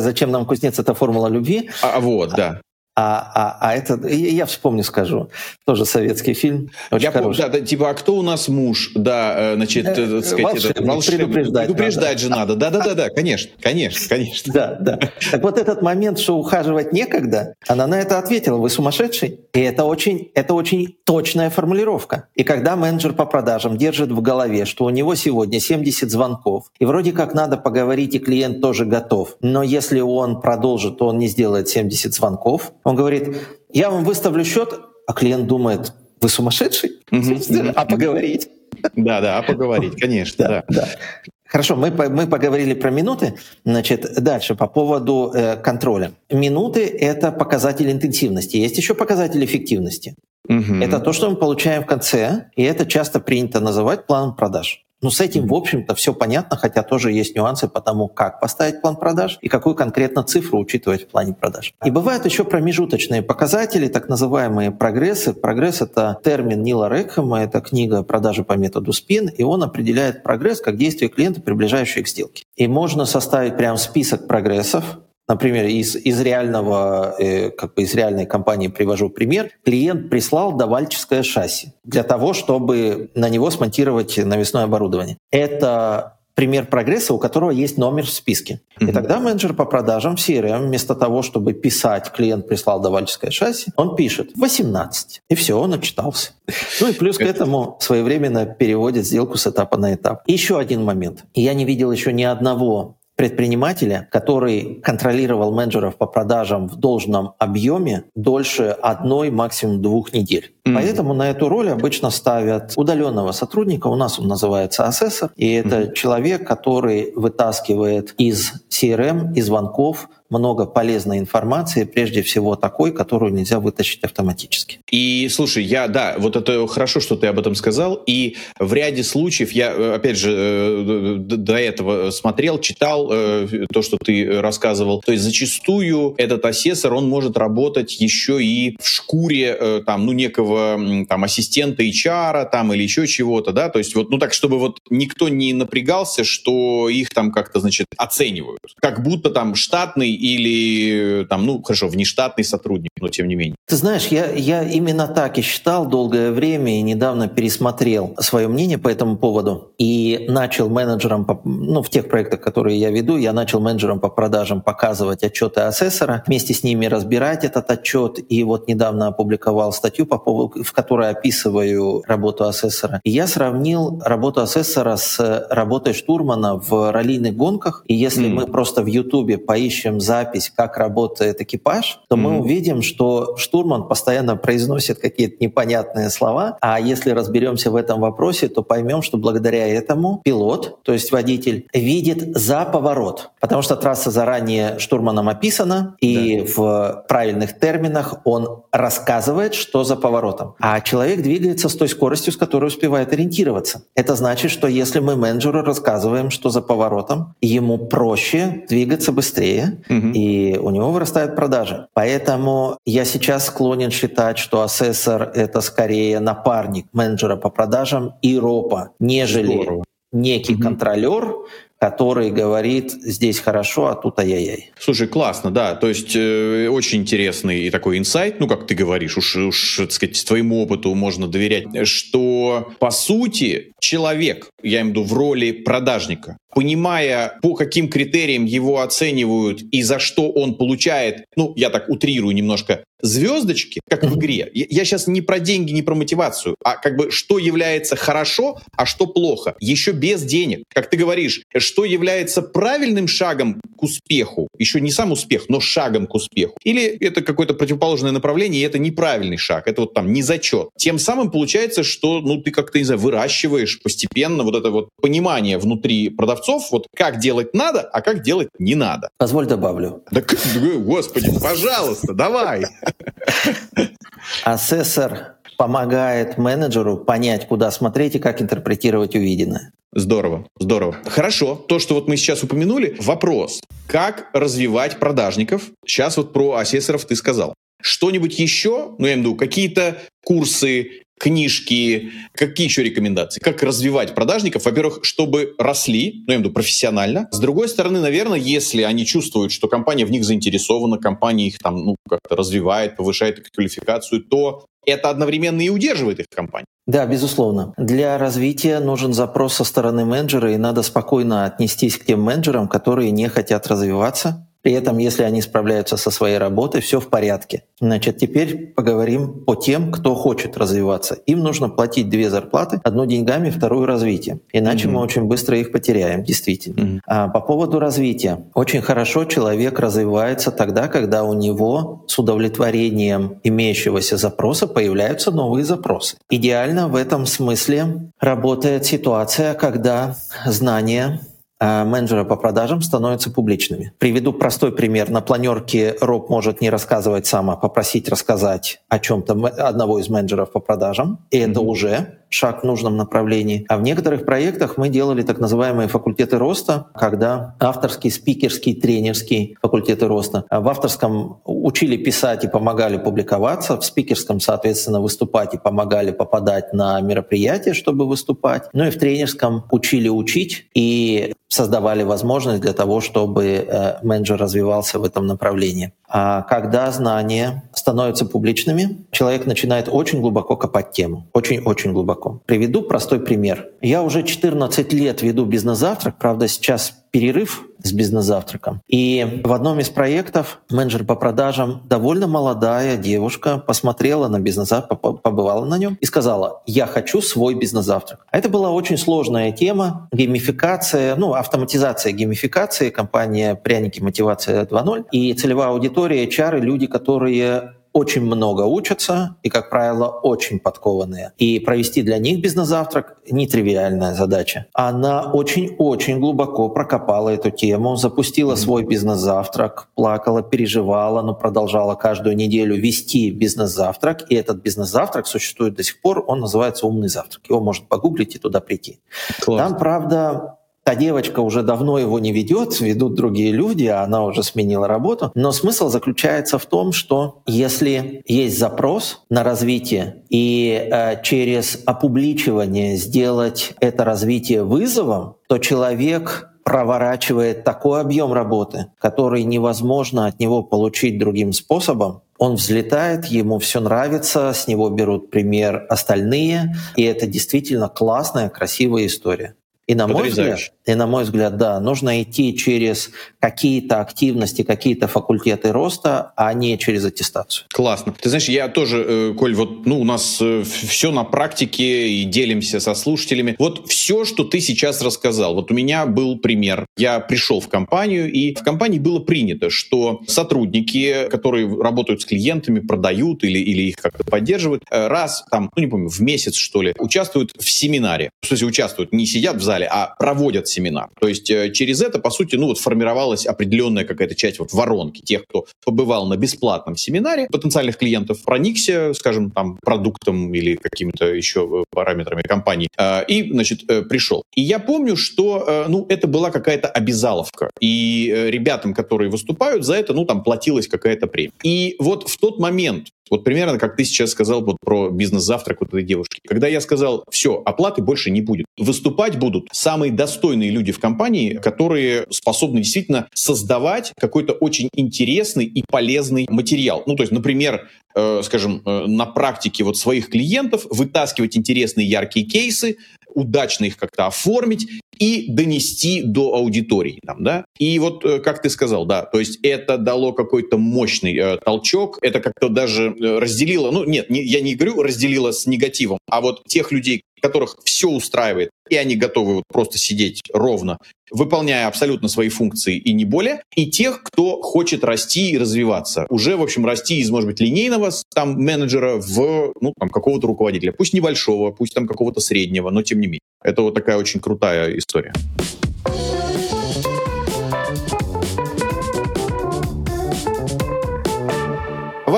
Speaker 2: «Зачем нам кузнец» — это формула любви.
Speaker 1: А, вот, да.
Speaker 2: А, а, а это, я вспомню, скажу, тоже советский фильм,
Speaker 1: очень я хороший. Помню, да, да, типа, а кто у нас муж? Да, э, значит, э,
Speaker 2: так сказать, волшебник, это, волшебник.
Speaker 1: предупреждать, предупреждать же надо. Да-да-да, конечно, конечно, конечно.
Speaker 2: Да, да. Так вот этот момент, что ухаживать некогда, она на это ответила, вы сумасшедший? И это очень, это очень точная формулировка. И когда менеджер по продажам держит в голове, что у него сегодня 70 звонков, и вроде как надо поговорить, и клиент тоже готов, но если он продолжит, то он не сделает 70 звонков, он говорит, я вам выставлю счет, а клиент думает, вы сумасшедший? А поговорить?
Speaker 1: Да, да, а поговорить, конечно, да. да.
Speaker 2: Хорошо, мы, мы поговорили про минуты. Значит, дальше по поводу э, контроля. Минуты — это показатель интенсивности. Есть еще показатель эффективности. Угу. Это то, что мы получаем в конце, и это часто принято называть планом продаж. Но с этим, в общем-то, все понятно, хотя тоже есть нюансы по тому, как поставить план продаж и какую конкретно цифру учитывать в плане продаж. И бывают еще промежуточные показатели, так называемые прогрессы. Прогресс — это термин Нила Рекхэма, это книга «Продажи по методу СПИН», и он определяет прогресс как действие клиента, приближающее к сделке. И можно составить прям список прогрессов, Например, из, из реального, э, как бы из реальной компании привожу пример. Клиент прислал давальческое шасси для того, чтобы на него смонтировать навесное оборудование. Это пример прогресса, у которого есть номер в списке. Mm-hmm. И тогда менеджер по продажам в CRM вместо того, чтобы писать «клиент прислал давальческое шасси», он пишет 18. И все, он отчитался. Ну и плюс к этому своевременно переводит сделку с этапа на этап. Еще один момент. Я не видел еще ни одного предпринимателя, который контролировал менеджеров по продажам в должном объеме дольше одной, максимум двух недель. Mm-hmm. Поэтому на эту роль обычно ставят удаленного сотрудника. У нас он называется асессор, и это mm-hmm. человек, который вытаскивает из CRM, из звонков много полезной информации, прежде всего такой, которую нельзя вытащить автоматически.
Speaker 1: И слушай, я, да, вот это хорошо, что ты об этом сказал, и в ряде случаев, я, э, опять же, э, до этого смотрел, читал э, то, что ты рассказывал, то есть зачастую этот асессор, он может работать еще и в шкуре там, ну, некого там ассистента HR там или еще чего-то, да, то есть вот, ну, так, чтобы вот никто не напрягался, что их там как-то, значит, оценивают. Как будто там штатный или там, ну, хорошо, внештатный сотрудник, но тем не менее?
Speaker 2: Ты знаешь, я, я именно так и считал долгое время и недавно пересмотрел свое мнение по этому поводу и начал менеджерам, ну, в тех проектах, которые я веду, я начал менеджерам по продажам показывать отчеты асессора, вместе с ними разбирать этот отчет, и вот недавно опубликовал статью, по поводу, в которой описываю работу асессора. И я сравнил работу асессора с работой штурмана в раллийных гонках, и если mm. мы просто в Ютубе поищем запись, как работает экипаж, то mm-hmm. мы увидим, что штурман постоянно произносит какие-то непонятные слова, а если разберемся в этом вопросе, то поймем, что благодаря этому пилот, то есть водитель, видит за поворот, потому что трасса заранее штурманом описана, и да. в правильных терминах он рассказывает, что за поворотом. А человек двигается с той скоростью, с которой успевает ориентироваться. Это значит, что если мы менеджеру рассказываем, что за поворотом, ему проще двигаться быстрее, и у него вырастают продажи. Поэтому я сейчас склонен считать, что ассессор — это скорее напарник менеджера по продажам и ропа, нежели Здорово. некий угу. контролер, который говорит, здесь хорошо, а тут ай-яй-яй.
Speaker 1: Слушай, классно, да. То есть э, очень интересный такой инсайт, ну, как ты говоришь, уж, уж, так сказать, твоему опыту можно доверять, что, по сути, человек, я имею в виду в роли продажника, понимая, по каким критериям его оценивают и за что он получает, ну, я так утрирую немножко, звездочки, как в игре. Я сейчас не про деньги, не про мотивацию, а как бы что является хорошо, а что плохо. Еще без денег. Как ты говоришь, что является правильным шагом к успеху, еще не сам успех, но шагом к успеху. Или это какое-то противоположное направление, и это неправильный шаг, это вот там не зачет. Тем самым получается, что ну ты как-то, не знаю, выращиваешь постепенно вот это вот понимание внутри продавцов, вот как делать надо, а как делать не надо.
Speaker 2: Позволь добавлю.
Speaker 1: Да, господи, пожалуйста, давай.
Speaker 2: Асессор помогает менеджеру понять, куда смотреть и как интерпретировать увиденное.
Speaker 1: Здорово, здорово. Хорошо, то, что вот мы сейчас упомянули, вопрос. Как развивать продажников? Сейчас вот про асессоров ты сказал. Что-нибудь еще, ну я имею в виду, какие-то курсы, книжки, какие еще рекомендации? Как развивать продажников? Во-первых, чтобы росли, ну, я имею в виду профессионально. С другой стороны, наверное, если они чувствуют, что компания в них заинтересована, компания их там, ну, как-то развивает, повышает их квалификацию, то это одновременно и удерживает их в компании.
Speaker 2: Да, безусловно. Для развития нужен запрос со стороны менеджера, и надо спокойно отнестись к тем менеджерам, которые не хотят развиваться, при этом, если они справляются со своей работой, все в порядке. Значит, теперь поговорим по тем, кто хочет развиваться. Им нужно платить две зарплаты, одну деньгами, вторую развитием. Иначе mm-hmm. мы очень быстро их потеряем, действительно. Mm-hmm. А по поводу развития. Очень хорошо человек развивается тогда, когда у него с удовлетворением имеющегося запроса появляются новые запросы. Идеально в этом смысле работает ситуация, когда знания а менеджеры по продажам становятся публичными. Приведу простой пример. На планерке Роб может не рассказывать сам, а попросить рассказать о чем-то одного из менеджеров по продажам. И mm-hmm. это уже шаг в нужном направлении. А в некоторых проектах мы делали так называемые факультеты роста, когда авторский, спикерский, тренерский факультеты роста. В авторском учили писать и помогали публиковаться, в спикерском, соответственно, выступать и помогали попадать на мероприятия, чтобы выступать. Ну и в тренерском учили учить и создавали возможность для того, чтобы э, менеджер развивался в этом направлении. А когда знания становятся публичными, человек начинает очень глубоко копать тему. Очень-очень глубоко. Приведу простой пример. Я уже 14 лет веду бизнес-завтрак, правда, сейчас перерыв с бизнес-завтраком. И в одном из проектов менеджер по продажам, довольно молодая девушка, посмотрела на бизнес-завтрак, побывала на нем и сказала, я хочу свой бизнес-завтрак. А это была очень сложная тема, геймификация, ну, автоматизация геймификации, компания «Пряники. Мотивация 2.0». И целевая аудитория HR — люди, которые очень много учатся и, как правило, очень подкованные. И провести для них бизнес-завтрак — нетривиальная задача. Она очень-очень глубоко прокопала эту тему, запустила свой бизнес-завтрак, плакала, переживала, но продолжала каждую неделю вести бизнес-завтрак. И этот бизнес-завтрак существует до сих пор, он называется «Умный завтрак». Его можно погуглить и туда прийти. Класс. Там, правда, Та девочка уже давно его не ведет, ведут другие люди, а она уже сменила работу. Но смысл заключается в том, что если есть запрос на развитие и э, через опубличивание сделать это развитие вызовом, то человек проворачивает такой объем работы, который невозможно от него получить другим способом, он взлетает, ему все нравится, с него берут пример остальные, и это действительно классная, красивая история. И на, мой взгляд, и на мой взгляд, да, нужно идти через какие-то активности, какие-то факультеты роста, а не через аттестацию.
Speaker 1: Классно. Ты знаешь, я тоже, э, Коль, вот ну, у нас э, все на практике и делимся со слушателями. Вот все, что ты сейчас рассказал. Вот у меня был пример. Я пришел в компанию, и в компании было принято, что сотрудники, которые работают с клиентами, продают или, или их как-то поддерживают, э, раз там, ну не помню, в месяц, что ли, участвуют в семинаре. В смысле, участвуют, не сидят в зале, а проводят семинар. То есть э, через это, по сути, ну вот формировалась определенная какая-то часть вот воронки тех, кто побывал на бесплатном семинаре, потенциальных клиентов, проникся, скажем, там, продуктом или какими-то еще э, параметрами компании, э, и, значит, пришел. И я помню, что, ну, это была какая-то обязаловка. И ребятам, которые выступают, за это, ну, там, платилась какая-то премия. И вот в тот момент, вот примерно как ты сейчас сказал вот про бизнес-завтрак вот этой девушки. Когда я сказал, все, оплаты больше не будет. Выступать будут самые достойные люди в компании, которые способны действительно создавать какой-то очень интересный и полезный материал. Ну, то есть, например, скажем, э, на практике вот своих клиентов вытаскивать интересные яркие кейсы, удачно их как-то оформить и донести до аудитории. Там, да? И вот, э, как ты сказал, да, то есть это дало какой-то мощный э, толчок, это как-то даже э, разделило, ну нет, не, я не говорю разделило с негативом, а вот тех людей, которых все устраивает, и они готовы вот просто сидеть ровно, выполняя абсолютно свои функции и не более, и тех, кто хочет расти и развиваться. Уже, в общем, расти из, может быть, линейного там менеджера в, ну, там, какого-то руководителя. Пусть небольшого, пусть там какого-то среднего, но тем не менее. Это вот такая очень крутая история.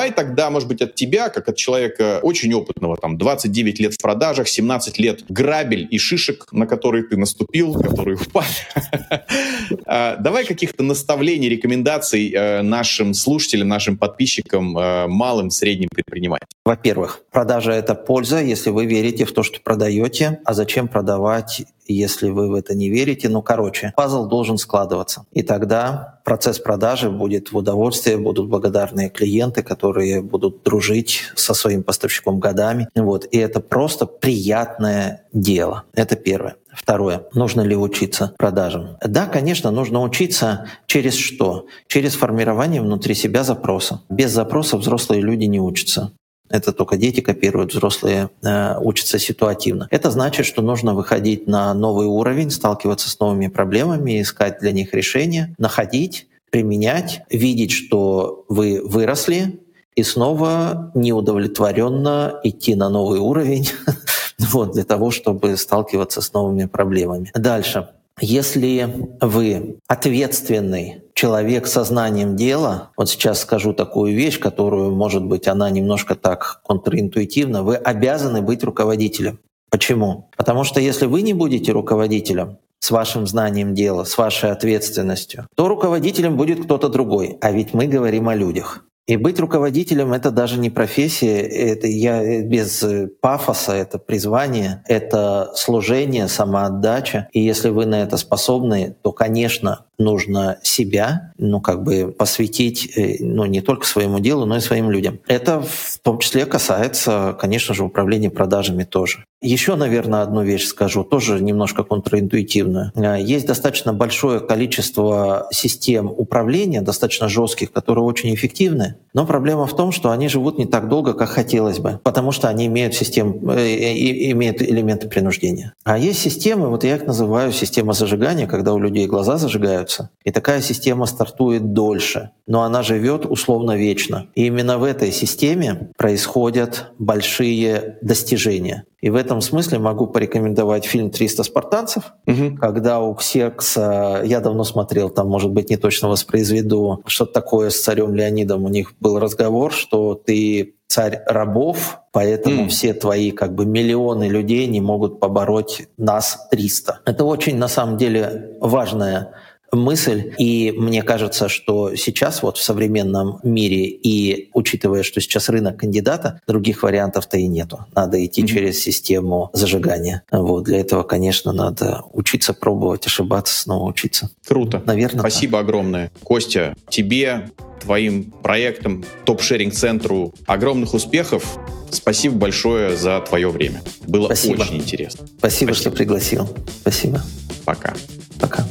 Speaker 1: Давай тогда, может быть, от тебя, как от человека очень опытного, там, 29 лет в продажах, 17 лет грабель и шишек, на которые ты наступил, которые упали. А, давай каких-то наставлений, рекомендаций э, нашим слушателям, нашим подписчикам, э, малым, средним предпринимателям.
Speaker 2: Во-первых, продажа — это польза, если вы верите в то, что продаете. А зачем продавать, если вы в это не верите? Ну, короче, пазл должен складываться. И тогда процесс продажи будет в удовольствие, будут благодарные клиенты, которые будут дружить со своим поставщиком годами. Вот. И это просто приятное дело. Это первое. Второе. Нужно ли учиться продажам? Да, конечно, нужно учиться через что? Через формирование внутри себя запроса. Без запроса взрослые люди не учатся. Это только дети копируют, взрослые э, учатся ситуативно. Это значит, что нужно выходить на новый уровень, сталкиваться с новыми проблемами, искать для них решения, находить, применять, видеть, что вы выросли, и снова неудовлетворенно идти на новый уровень вот, для того, чтобы сталкиваться с новыми проблемами. Дальше. Если вы ответственный человек со знанием дела, вот сейчас скажу такую вещь, которую, может быть, она немножко так контринтуитивна, вы обязаны быть руководителем. Почему? Потому что если вы не будете руководителем, с вашим знанием дела, с вашей ответственностью, то руководителем будет кто-то другой. А ведь мы говорим о людях. И быть руководителем — это даже не профессия, это я без пафоса, это призвание, это служение, самоотдача. И если вы на это способны, то, конечно, нужно себя, ну, как бы посвятить, э, ну, не только своему делу, но и своим людям. Это в том числе касается, конечно же, управления продажами тоже. Еще, наверное, одну вещь скажу, тоже немножко контринтуитивную. Э, есть достаточно большое количество систем управления, достаточно жестких, которые очень эффективны, но проблема в том, что они живут не так долго, как хотелось бы, потому что они имеют, систем, э, имеют элементы принуждения. А есть системы, вот я их называю система зажигания, когда у людей глаза зажигают, развиваются. И такая система стартует дольше, но она живет условно вечно. И именно в этой системе происходят большие достижения. И в этом смысле могу порекомендовать фильм «300 спартанцев», угу. когда у Ксеркса, я давно смотрел, там, может быть, не точно воспроизведу, что такое с царем Леонидом. У них был разговор, что ты царь рабов, поэтому mm. все твои как бы миллионы людей не могут побороть нас 300. Это очень на самом деле важная мысль. И мне кажется, что сейчас вот в современном мире и учитывая, что сейчас рынок кандидата, других вариантов-то и нету. Надо идти mm-hmm. через систему зажигания. Вот для этого, конечно, надо учиться пробовать, ошибаться, снова учиться.
Speaker 1: Круто. Наверное. Спасибо так. огромное. Костя, тебе твоим проектам, топ-шеринг-центру огромных успехов. Спасибо большое за твое время. Было Спасибо. очень интересно.
Speaker 2: Спасибо, Спасибо, что пригласил. Спасибо.
Speaker 1: Пока.
Speaker 2: Пока.